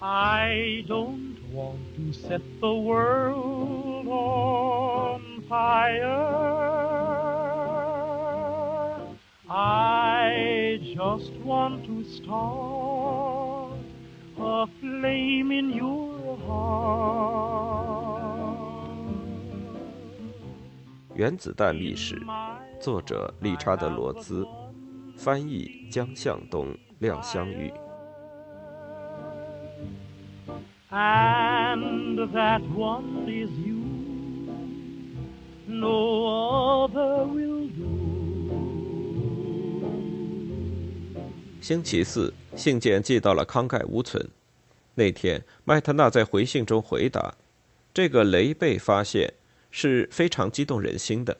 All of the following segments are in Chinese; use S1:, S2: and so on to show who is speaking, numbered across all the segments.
S1: I don't want to set the world on fire. I just want to start a flame in your heart.
S2: 原子弹历史，作者理查德·罗兹，翻译江向东、廖香玉。
S1: And that one is you. No other will do.
S2: 星期四，信件寄到了康盖乌村。那天，麦特纳在回信中回答：“这个雷被发现是非常激动人心的。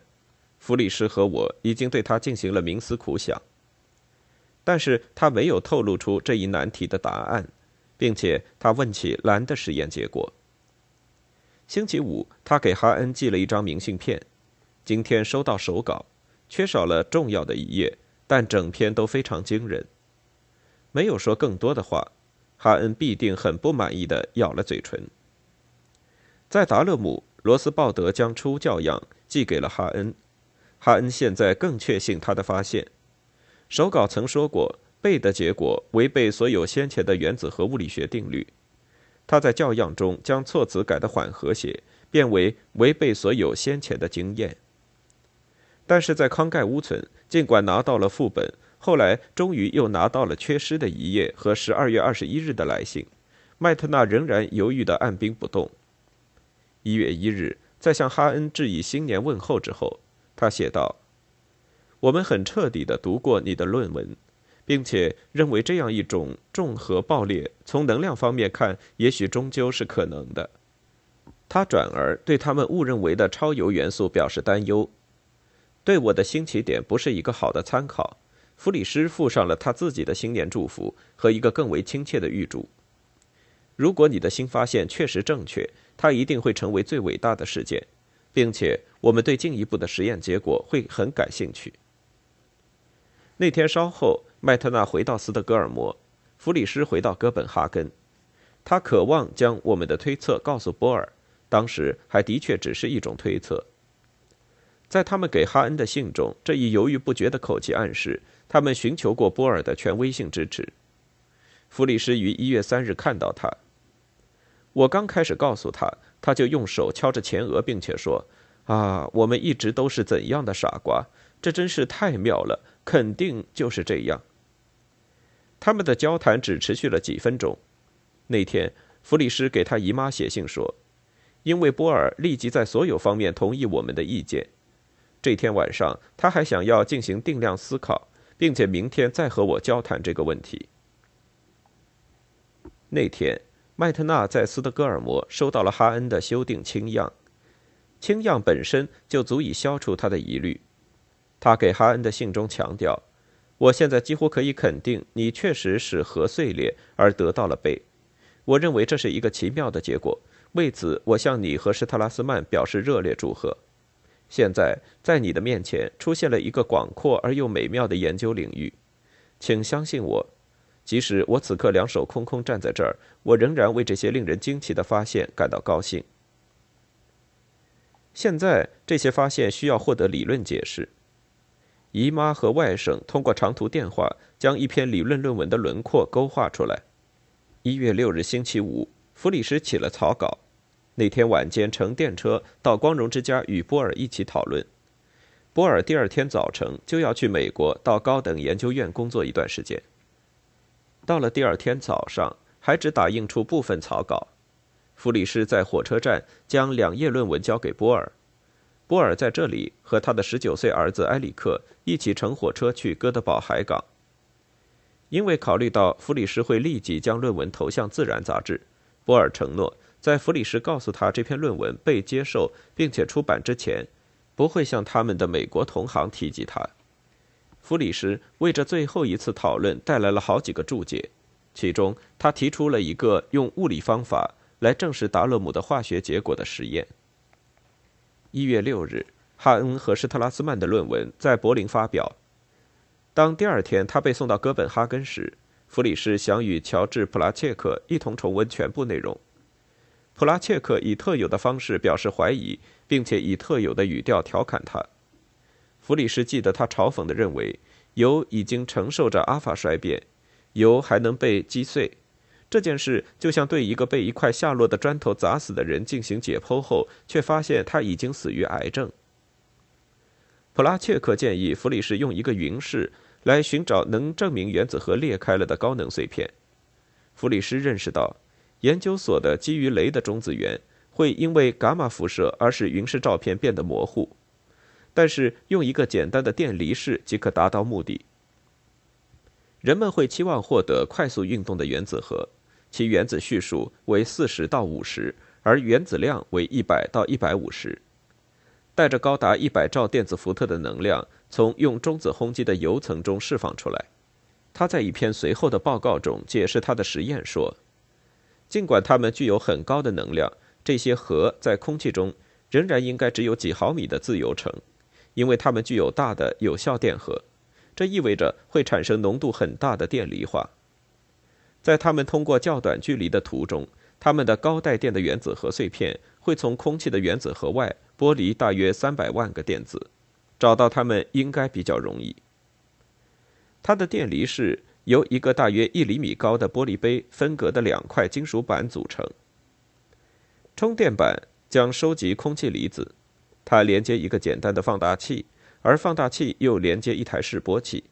S2: 弗里斯和我已经对他进行了冥思苦想，但是他没有透露出这一难题的答案，并且他问起蓝的实验结果。星期五，他给哈恩寄了一张明信片，今天收到手稿，缺少了重要的一页，但整篇都非常惊人。没有说更多的话，哈恩必定很不满意的咬了嘴唇。在达勒姆，罗斯鲍德将出教样寄给了哈恩，哈恩现在更确信他的发现。手稿曾说过，背的结果违背所有先前的原子核物理学定律。他在教样中将措辞改得缓和些，变为违背所有先前的经验。但是在康盖乌村，尽管拿到了副本，后来终于又拿到了缺失的一页和十二月二十一日的来信，麦特纳仍然犹豫地按兵不动。一月一日，在向哈恩致以新年问候之后，他写道：“我们很彻底地读过你的论文，并且认为这样一种重核爆裂，从能量方面看，也许终究是可能的。”他转而对他们误认为的超铀元素表示担忧，对我的新起点不是一个好的参考。弗里斯附上了他自己的新年祝福和一个更为亲切的预祝。如果你的新发现确实正确，它一定会成为最伟大的事件，并且我们对进一步的实验结果会很感兴趣。那天稍后，麦特纳回到斯德哥尔摩，弗里斯回到哥本哈根。他渴望将我们的推测告诉波尔，当时还的确只是一种推测。在他们给哈恩的信中，这一犹豫不决的口气暗示他们寻求过波尔的权威性支持。弗里斯于一月三日看到他。我刚开始告诉他，他就用手敲着前额，并且说：“啊，我们一直都是怎样的傻瓜！这真是太妙了，肯定就是这样。”他们的交谈只持续了几分钟。那天，弗里斯给他姨妈写信说：“因为波尔立即在所有方面同意我们的意见。”这天晚上，他还想要进行定量思考，并且明天再和我交谈这个问题。那天，麦特纳在斯德哥尔摩收到了哈恩的修订清样，清样本身就足以消除他的疑虑。他给哈恩的信中强调：“我现在几乎可以肯定，你确实使核碎裂而得到了贝。我认为这是一个奇妙的结果，为此我向你和施特拉斯曼表示热烈祝贺。”现在，在你的面前出现了一个广阔而又美妙的研究领域，请相信我，即使我此刻两手空空站在这儿，我仍然为这些令人惊奇的发现感到高兴。现在，这些发现需要获得理论解释。姨妈和外甥通过长途电话将一篇理论论文的轮廓勾画出来。一月六日星期五，弗里斯起了草稿。那天晚间乘电车到光荣之家与波尔一起讨论。波尔第二天早晨就要去美国到高等研究院工作一段时间。到了第二天早上，还只打印出部分草稿。弗里斯在火车站将两页论文交给波尔。波尔在这里和他的十九岁儿子埃里克一起乘火车去哥德堡海港。因为考虑到弗里什会立即将论文投向《自然》杂志，波尔承诺。在弗里什告诉他这篇论文被接受并且出版之前，不会向他们的美国同行提及他。弗里什为这最后一次讨论带来了好几个注解，其中他提出了一个用物理方法来证实达勒姆的化学结果的实验。一月六日，哈恩和施特拉斯曼的论文在柏林发表。当第二天他被送到哥本哈根时，弗里斯想与乔治·普拉切克一同重温全部内容。普拉切克以特有的方式表示怀疑，并且以特有的语调调侃他。弗里斯记得他嘲讽地认为，油已经承受着阿法衰变，油还能被击碎。这件事就像对一个被一块下落的砖头砸死的人进行解剖后，却发现他已经死于癌症。普拉切克建议弗里斯用一个云室来寻找能证明原子核裂开了的高能碎片。弗里斯认识到，研究所的基于镭的中子源会因为伽马辐射而使云室照片变得模糊，但是用一个简单的电离式即可达到目的。人们会期望获得快速运动的原子核。其原子序数为四十到五十，而原子量为一百到一百五十，带着高达一百兆电子伏特的能量从用中子轰击的铀层中释放出来。他在一篇随后的报告中解释他的实验说：“尽管它们具有很高的能量，这些核在空气中仍然应该只有几毫米的自由程，因为它们具有大的有效电荷，这意味着会产生浓度很大的电离化。”在它们通过较短距离的途中，它们的高带电的原子核碎片会从空气的原子核外剥离大约三百万个电子，找到它们应该比较容易。它的电离是由一个大约一厘米高的玻璃杯分隔的两块金属板组成。充电板将收集空气离子，它连接一个简单的放大器，而放大器又连接一台示波器。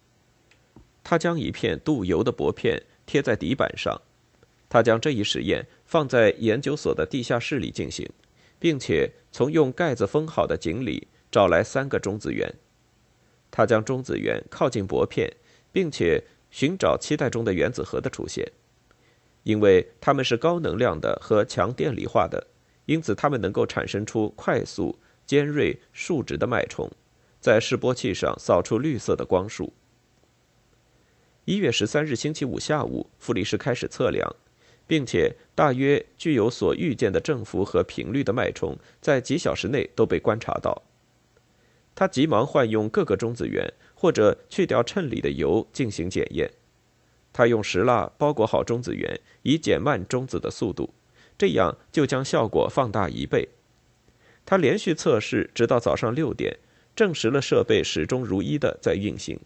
S2: 它将一片镀铀的薄片。贴在底板上，他将这一实验放在研究所的地下室里进行，并且从用盖子封好的井里找来三个中子源。他将中子源靠近薄片，并且寻找期待中的原子核的出现，因为它们是高能量的和强电离化的，因此它们能够产生出快速、尖锐、竖直的脉冲，在示波器上扫出绿色的光束。一月十三日星期五下午，弗里斯开始测量，并且大约具有所预见的振幅和频率的脉冲，在几小时内都被观察到。他急忙换用各个中子源，或者去掉衬里的油进行检验。他用石蜡包裹好中子源，以减慢中子的速度，这样就将效果放大一倍。他连续测试直到早上六点，证实了设备始终如一的在运行。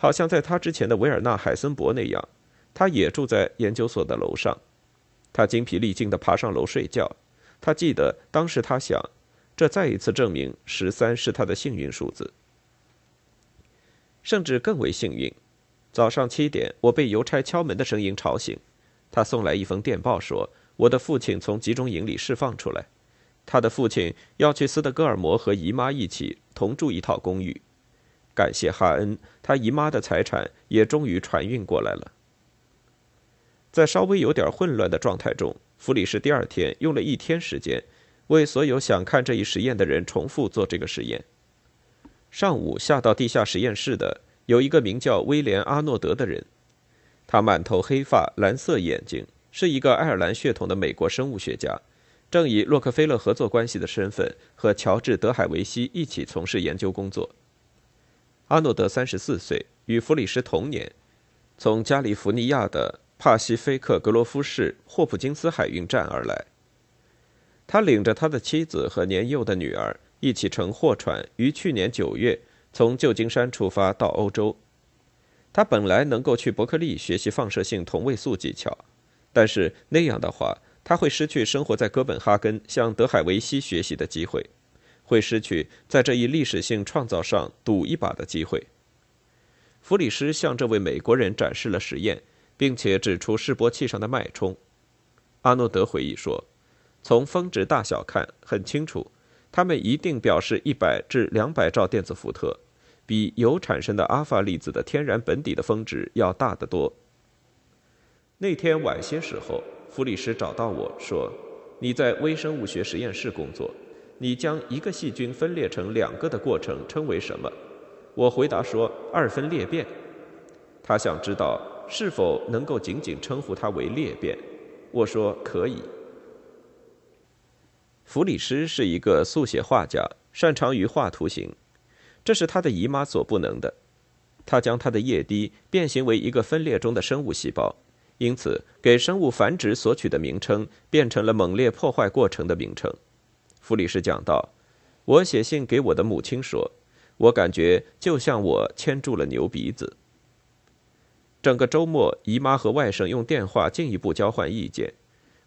S2: 好像在他之前的维尔纳·海森伯那样，他也住在研究所的楼上。他精疲力尽地爬上楼睡觉。他记得当时他想，这再一次证明十三是他的幸运数字。甚至更为幸运，早上七点，我被邮差敲门的声音吵醒。他送来一封电报，说我的父亲从集中营里释放出来。他的父亲要去斯德哥尔摩和姨妈一起同住一套公寓。感谢哈恩，他姨妈的财产也终于传运过来了。在稍微有点混乱的状态中，弗里士第二天用了一天时间，为所有想看这一实验的人重复做这个实验。上午下到地下实验室的有一个名叫威廉·阿诺德的人，他满头黑发，蓝色眼睛，是一个爱尔兰血统的美国生物学家，正以洛克菲勒合作关系的身份和乔治·德海维希一起从事研究工作。阿诺德三十四岁，与弗里斯同年，从加利福尼亚的帕西菲克格罗夫市霍普金斯海运站而来。他领着他的妻子和年幼的女儿一起乘货船，于去年九月从旧金山出发到欧洲。他本来能够去伯克利学习放射性同位素技巧，但是那样的话，他会失去生活在哥本哈根向德海维希学习的机会。会失去在这一历史性创造上赌一把的机会。弗里斯向这位美国人展示了实验，并且指出示波器上的脉冲。阿诺德回忆说：“从峰值大小看，很清楚，它们一定表示一百至两百兆电子伏特，比铀产生的阿法粒子的天然本底的峰值要大得多。”那天晚些时候，弗里斯找到我说：“你在微生物学实验室工作。”你将一个细菌分裂成两个的过程称为什么？我回答说二分裂变。他想知道是否能够仅仅称呼它为裂变。我说可以。弗里斯是一个速写画家，擅长于画图形，这是他的姨妈所不能的。他将他的液滴变形为一个分裂中的生物细胞，因此给生物繁殖所取的名称变成了猛烈破坏过程的名称。弗里斯讲道：“我写信给我的母亲说，我感觉就像我牵住了牛鼻子。”整个周末，姨妈和外甥用电话进一步交换意见，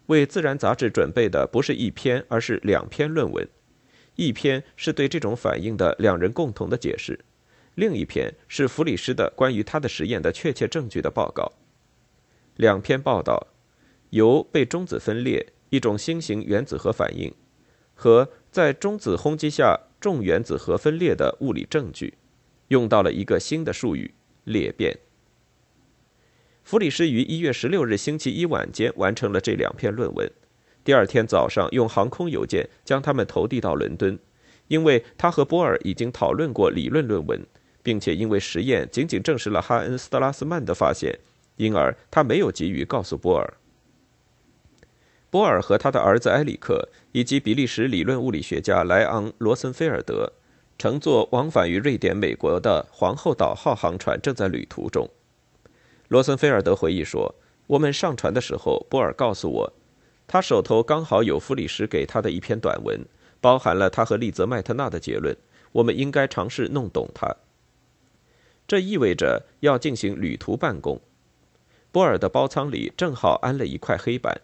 S2: 为《自然》杂志准备的不是一篇，而是两篇论文。一篇是对这种反应的两人共同的解释，另一篇是弗里斯的关于他的实验的确切证据的报告。两篇报道由被中子分裂一种新型原子核反应和在中子轰击下重原子核分裂的物理证据，用到了一个新的术语——裂变。弗里斯于一月十六日星期一晚间完成了这两篇论文。第二天早上，用航空邮件将他们投递到伦敦，因为他和波尔已经讨论过理论论文，并且因为实验仅仅证实了哈恩斯特拉斯曼的发现，因而他没有急于告诉波尔。波尔和他的儿子埃里克以及比利时理论物理学家莱昂罗森菲尔德乘坐往返于瑞典、美国的皇后岛号航船正在旅途中。罗森菲尔德回忆说：“我们上船的时候，波尔告诉我。”他手头刚好有弗里什给他的一篇短文，包含了他和利泽麦特纳的结论。我们应该尝试弄懂它。这意味着要进行旅途办公。波尔的包舱里正好安了一块黑板。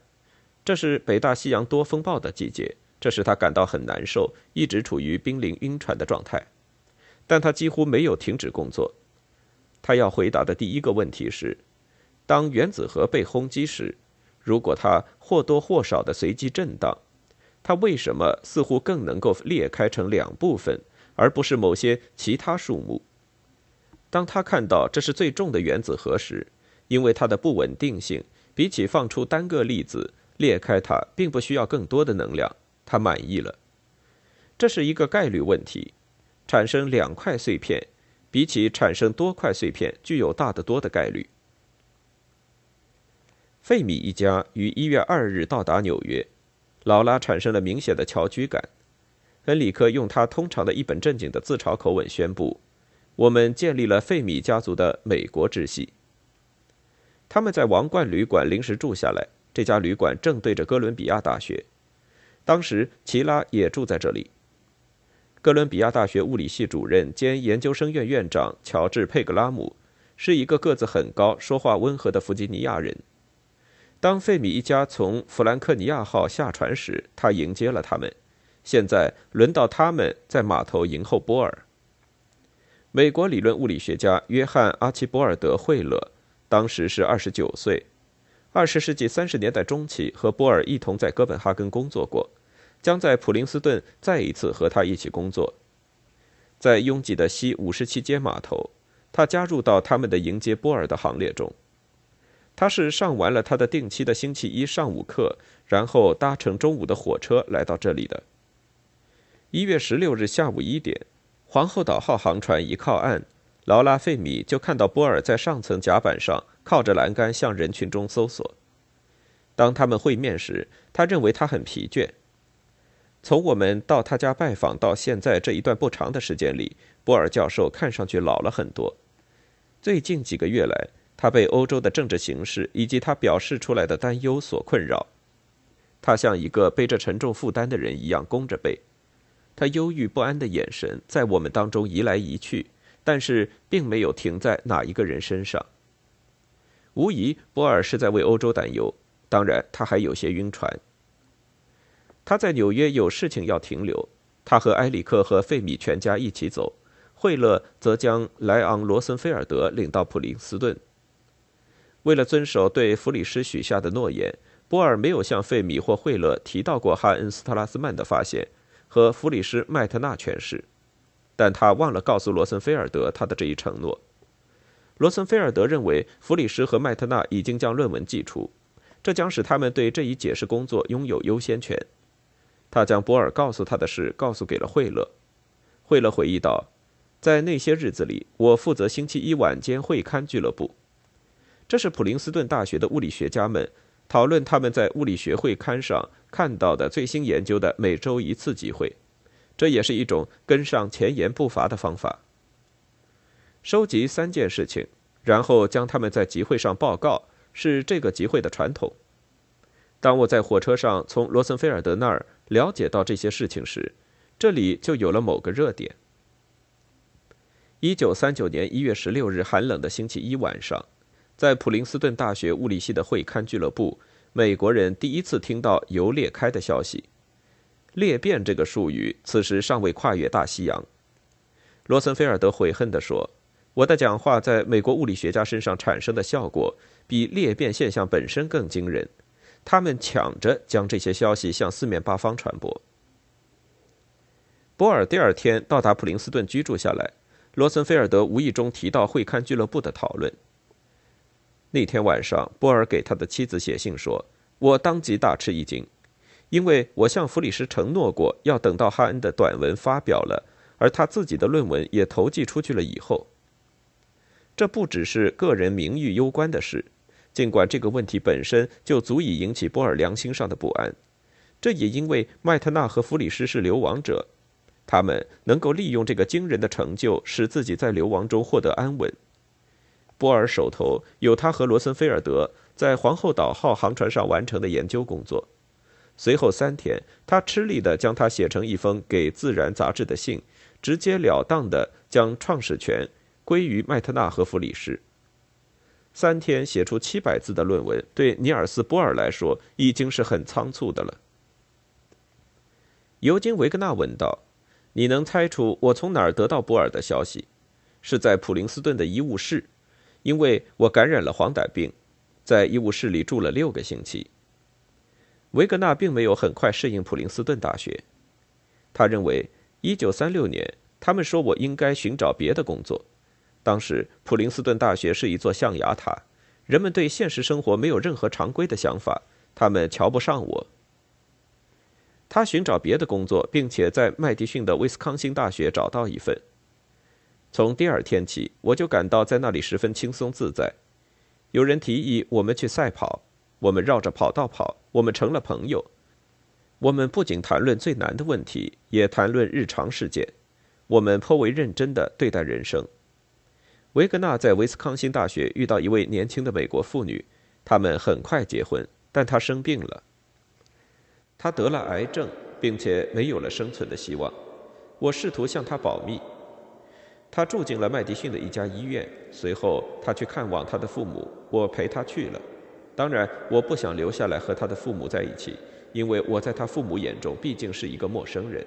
S2: 这是北大西洋多风暴的季节，这使他感到很难受，一直处于濒临晕船的状态。但他几乎没有停止工作。他要回答的第一个问题是：当原子核被轰击时。如果它或多或少的随机震荡，它为什么似乎更能够裂开成两部分，而不是某些其他数目？当他看到这是最重的原子核时，因为它的不稳定性，比起放出单个粒子裂开它，并不需要更多的能量，他满意了。这是一个概率问题，产生两块碎片，比起产生多块碎片具有大得多的概率。费米一家于一月二日到达纽约，劳拉产生了明显的侨居感。恩里克用他通常的一本正经的自嘲口吻宣布：“我们建立了费米家族的美国支系。”他们在王冠旅馆临时住下来，这家旅馆正对着哥伦比亚大学。当时齐拉也住在这里。哥伦比亚大学物理系主任兼研究生院院长乔治·佩格拉姆是一个个子很高、说话温和的弗吉尼亚人。当费米一家从弗兰克尼亚号下船时，他迎接了他们。现在轮到他们在码头迎候波尔。美国理论物理学家约翰·阿奇波尔德·惠勒当时是二十九岁，二十世纪三十年代中期和波尔一同在哥本哈根工作过，将在普林斯顿再一次和他一起工作。在拥挤的西五十七街码头，他加入到他们的迎接波尔的行列中。他是上完了他的定期的星期一上午课，然后搭乘中午的火车来到这里的。一月十六日下午一点，皇后岛号航船一靠岸，劳拉·费米就看到波尔在上层甲板上靠着栏杆向人群中搜索。当他们会面时，他认为他很疲倦。从我们到他家拜访到现在这一段不长的时间里，波尔教授看上去老了很多。最近几个月来。他被欧洲的政治形势以及他表示出来的担忧所困扰，他像一个背着沉重负担的人一样弓着背，他忧郁不安的眼神在我们当中移来移去，但是并没有停在哪一个人身上。无疑，波尔是在为欧洲担忧，当然他还有些晕船。他在纽约有事情要停留，他和埃里克和费米全家一起走，惠勒则将莱昂罗森菲尔德领到普林斯顿。为了遵守对弗里斯许下的诺言，波尔没有向费米或惠勒提到过哈恩斯特拉斯曼的发现和弗里斯麦特纳诠释，但他忘了告诉罗森菲尔德他的这一承诺。罗森菲尔德认为弗里斯和麦特纳已经将论文寄出，这将使他们对这一解释工作拥有优先权。他将波尔告诉他的事告诉给了惠勒。惠勒回忆道：“在那些日子里，我负责星期一晚间会刊俱乐部。”这是普林斯顿大学的物理学家们讨论他们在物理学会刊上看到的最新研究的每周一次机会，这也是一种跟上前沿步伐的方法。收集三件事情，然后将他们在集会上报告，是这个集会的传统。当我在火车上从罗森菲尔德那儿了解到这些事情时，这里就有了某个热点。一九三九年一月十六日寒冷的星期一晚上，在普林斯顿大学物理系的会刊俱乐部，美国人第一次听到铀裂开的消息。裂变这个术语此时尚未跨越大西洋。罗森菲尔德悔恨地说：“我的讲话在美国物理学家身上产生的效果，比裂变现象本身更惊人。他们抢着将这些消息向四面八方传播。”波尔第二天到达普林斯顿居住下来，罗森菲尔德无意中提到会刊俱乐部的讨论。那天晚上，波尔给他的妻子写信说：“我当即大吃一惊。”因为我向弗里什承诺过，要等到哈恩的短文发表了，而他自己的论文也投寄出去了以后，这不只是个人名誉攸关的事，尽管这个问题本身就足以引起波尔良心上的不安，这也因为麦特纳和弗里斯是流亡者，他们能够利用这个惊人的成就，使自己在流亡中获得安稳。波尔手头有他和罗森菲尔德在皇后岛号航船上完成的研究工作。随后三天，他吃力地将它写成一封给《自然》杂志的信，直截了当地将创始权归于麦特纳和弗里什。三天写出七百字的论文，对尼尔斯·波尔来说已经是很仓促的了。尤金·维格纳问道：“你能猜出我从哪儿得到波尔的消息？是在普林斯顿的医务室，因为我感染了黄疸病，在医务室里住了六个星期。”维格纳并没有很快适应普林斯顿大学。他认为，1936年，他们说我应该寻找别的工作。当时，普林斯顿大学是一座象牙塔，人们对现实生活没有任何常规的想法，他们瞧不上我。他寻找别的工作，并且在麦迪逊的威斯康星大学找到一份。从第二天起，我就感到在那里十分轻松自在。有人提议我们去赛跑。我们绕着跑道跑，我们成了朋友。我们不仅谈论最难的问题，也谈论日常事件。我们颇为认真地对待人生。维格纳在威斯康星大学遇到一位年轻的美国妇女，他们很快结婚，但她生病了。她得了癌症，并且没有了生存的希望。我试图向她保密。她住进了麦迪逊的一家医院，随后她去看望她的父母，我陪她去了。当然，我不想留下来和他的父母在一起，因为我在他父母眼中毕竟是一个陌生人。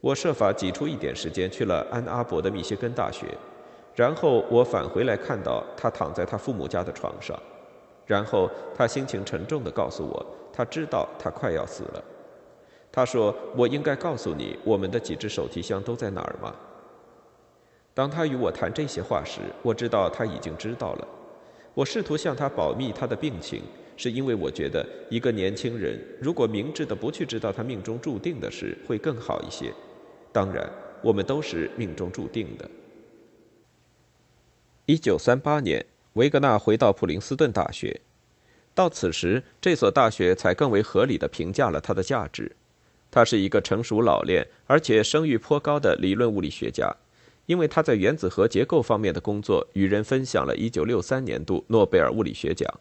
S2: 我设法挤出一点时间去了安阿伯的密歇根大学，然后我返回来看到他躺在他父母家的床上，然后他心情沉重地告诉我，他知道他快要死了。他说：“我应该告诉你，我们的几只手提箱都在哪儿吗？”当他与我谈这些话时，我知道他已经知道了。我试图向他保密他的病情，是因为我觉得一个年轻人如果明智的不去知道他命中注定的事，会更好一些。当然，我们都是命中注定的。一九三八年，维格纳回到普林斯顿大学，到此时，这所大学才更为合理的评价了他的价值。他是一个成熟老练而且声誉颇高的理论物理学家。因为他在原子核结构方面的工作，与人分享了1963年度诺贝尔物理学奖。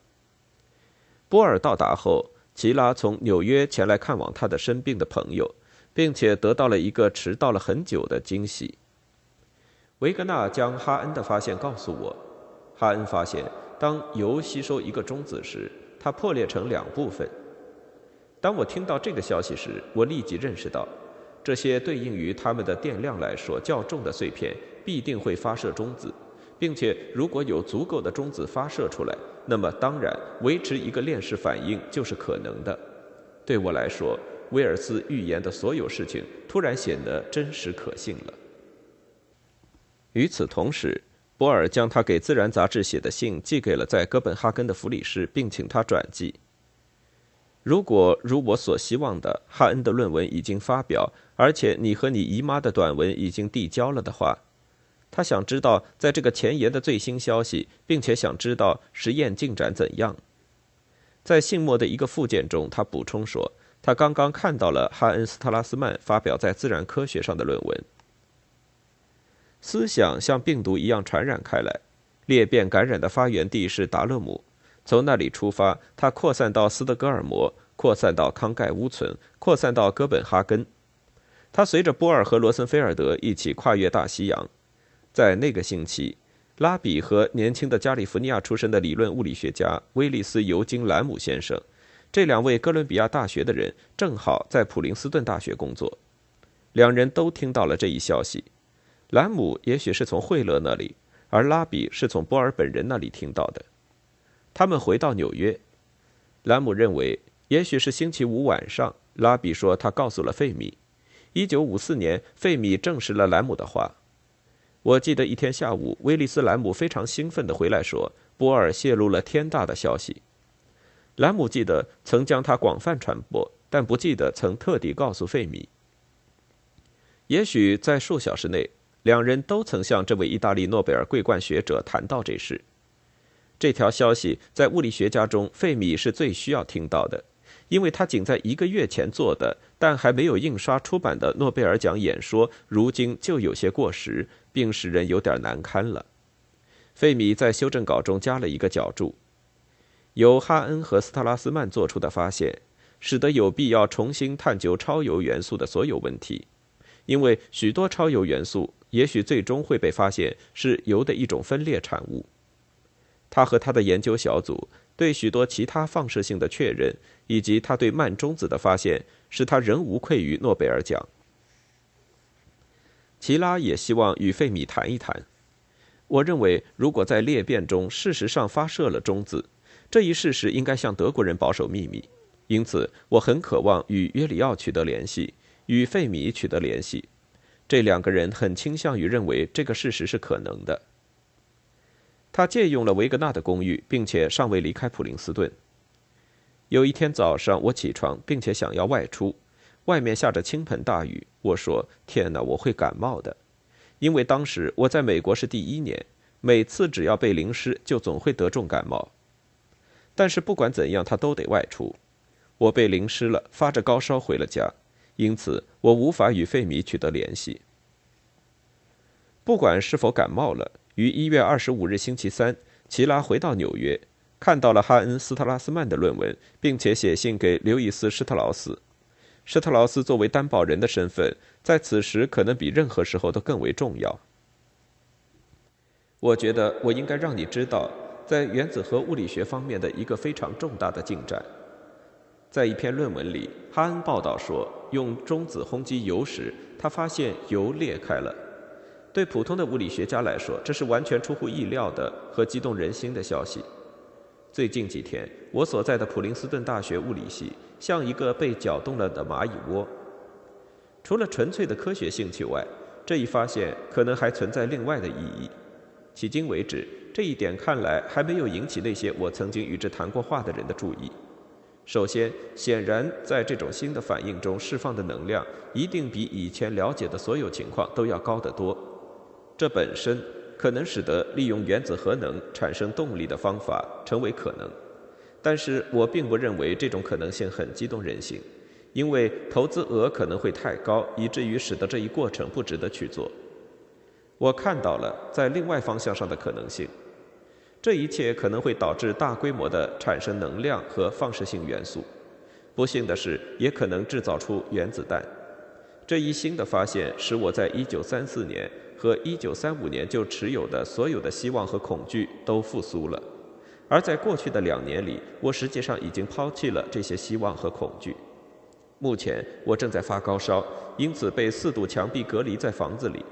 S2: 波尔到达后，齐拉从纽约前来看望他的生病的朋友，并且得到了一个迟到了很久的惊喜。维格纳将哈恩的发现告诉我。哈恩发现，当铀吸收一个中子时，它破裂成两部分。当我听到这个消息时，我立即认识到。这些对应于它们的电量来说较重的碎片必定会发射中子，并且如果有足够的中子发射出来，那么当然维持一个链式反应就是可能的。对我来说，威尔斯预言的所有事情突然显得真实可信了。与此同时，波尔将他给《自然》杂志写的信寄给了在哥本哈根的弗里什，并请他转寄。如果如我所希望的，哈恩的论文已经发表，而且你和你姨妈的短文已经递交了的话，他想知道在这个前沿的最新消息，并且想知道实验进展怎样。在信末的一个附件中，他补充说，他刚刚看到了哈恩斯特拉斯曼发表在《自然科学》上的论文。思想像病毒一样传染开来。裂变感染的发源地是达勒姆，从那里出发，它扩散到斯德哥尔摩，扩散到康盖乌村，扩散到哥本哈根。它随着波尔和罗森菲尔德一起跨越大西洋。在那个星期，拉比和年轻的加利福尼亚出身的理论物理学家威利斯·尤金·兰姆先生，这两位哥伦比亚大学的人正好在普林斯顿大学工作。两人都听到了这一消息。兰姆也许是从惠勒那里。而拉比是从波尔本人那里听到的。他们回到纽约，兰姆认为也许是星期五晚上，拉比说他告诉了费米。一九五四年，费米证实了兰姆的话。我记得一天下午，威利斯·兰姆非常兴奋地回来说，波尔泄露了天大的消息。兰姆记得曾将它广泛传播，但不记得曾特地告诉费米。也许在数小时内。两人都曾向这位意大利诺贝尔桂冠学者谈到这事。这条消息在物理学家中，费米是最需要听到的，因为他仅在一个月前做的，但还没有印刷出版的诺贝尔奖演说，如今就有些过时，并使人有点难堪了。费米在修正稿中加了一个脚注：由哈恩和斯特拉斯曼做出的发现，使得有必要重新探究超铀元素的所有问题，因为许多超铀元素。也许最终会被发现是铀的一种分裂产物。他和他的研究小组对许多其他放射性的确认，以及他对慢中子的发现，使他仍无愧于诺贝尔奖。齐拉也希望与费米谈一谈。我认为，如果在裂变中事实上发射了中子，这一事实应该向德国人保守秘密。因此，我很渴望与约里奥取得联系，与费米取得联系。这两个人很倾向于认为这个事实是可能的。他借用了维格纳的公寓，并且尚未离开普林斯顿。有一天早上，我起床，并且想要外出，外面下着倾盆大雨。我说：“天哪，我会感冒的，因为当时我在美国是第一年，每次只要被淋湿，就总会得重感冒。但是不管怎样，他都得外出。我被淋湿了，发着高烧回了家。”因此，我无法与费米取得联系。不管是否感冒了，于一月二十五日星期三，齐拉回到纽约，看到了哈恩斯特拉斯曼的论文，并且写信给刘易斯施特劳斯。施特劳斯作为担保人的身份，在此时可能比任何时候都更为重要。我觉得我应该让你知道，在原子核物理学方面的一个非常重大的进展。在一篇论文里，哈恩报道说，用中子轰击铀时，他发现铀裂开了。对普通的物理学家来说，这是完全出乎意料的和激动人心的消息。最近几天，我所在的普林斯顿大学物理系像一个被搅动了的蚂蚁窝。除了纯粹的科学兴趣外，这一发现可能还存在另外的意义。迄今为止，这一点看来还没有引起那些我曾经与之谈过话的人的注意。首先，显然，在这种新的反应中释放的能量一定比以前了解的所有情况都要高得多。这本身可能使得利用原子核能产生动力的方法成为可能，但是我并不认为这种可能性很激动人心，因为投资额可能会太高，以至于使得这一过程不值得去做。我看到了在另外方向上的可能性。这一切可能会导致大规模的产生能量和放射性元素。不幸的是，也可能制造出原子弹。这一新的发现使我在1934年和1935年就持有的所有的希望和恐惧都复苏了。而在过去的两年里，我实际上已经抛弃了这些希望和恐惧。目前我正在发高烧，因此被四堵墙壁隔离在房子里。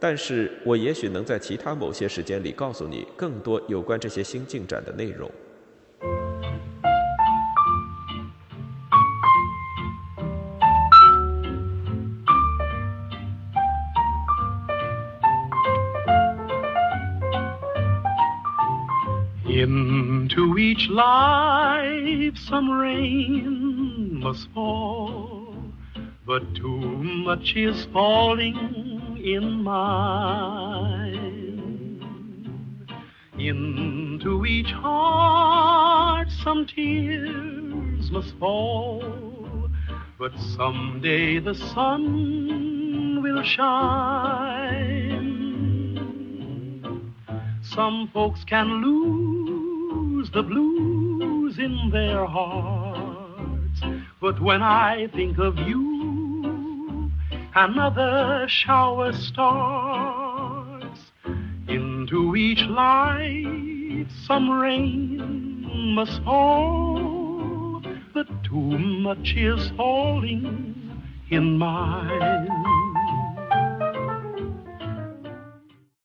S2: 但是我也许能在其他某些时间里告诉你更多有关这些新进展的内容。
S1: Into each life some rain must fall, but too much is falling. In mine. Into each heart some tears must fall, but someday the sun will shine. some folks can lose the blues in their hearts. But when I think of you, another shower starts. Into each life some rain must fall, but too much is falling in mine.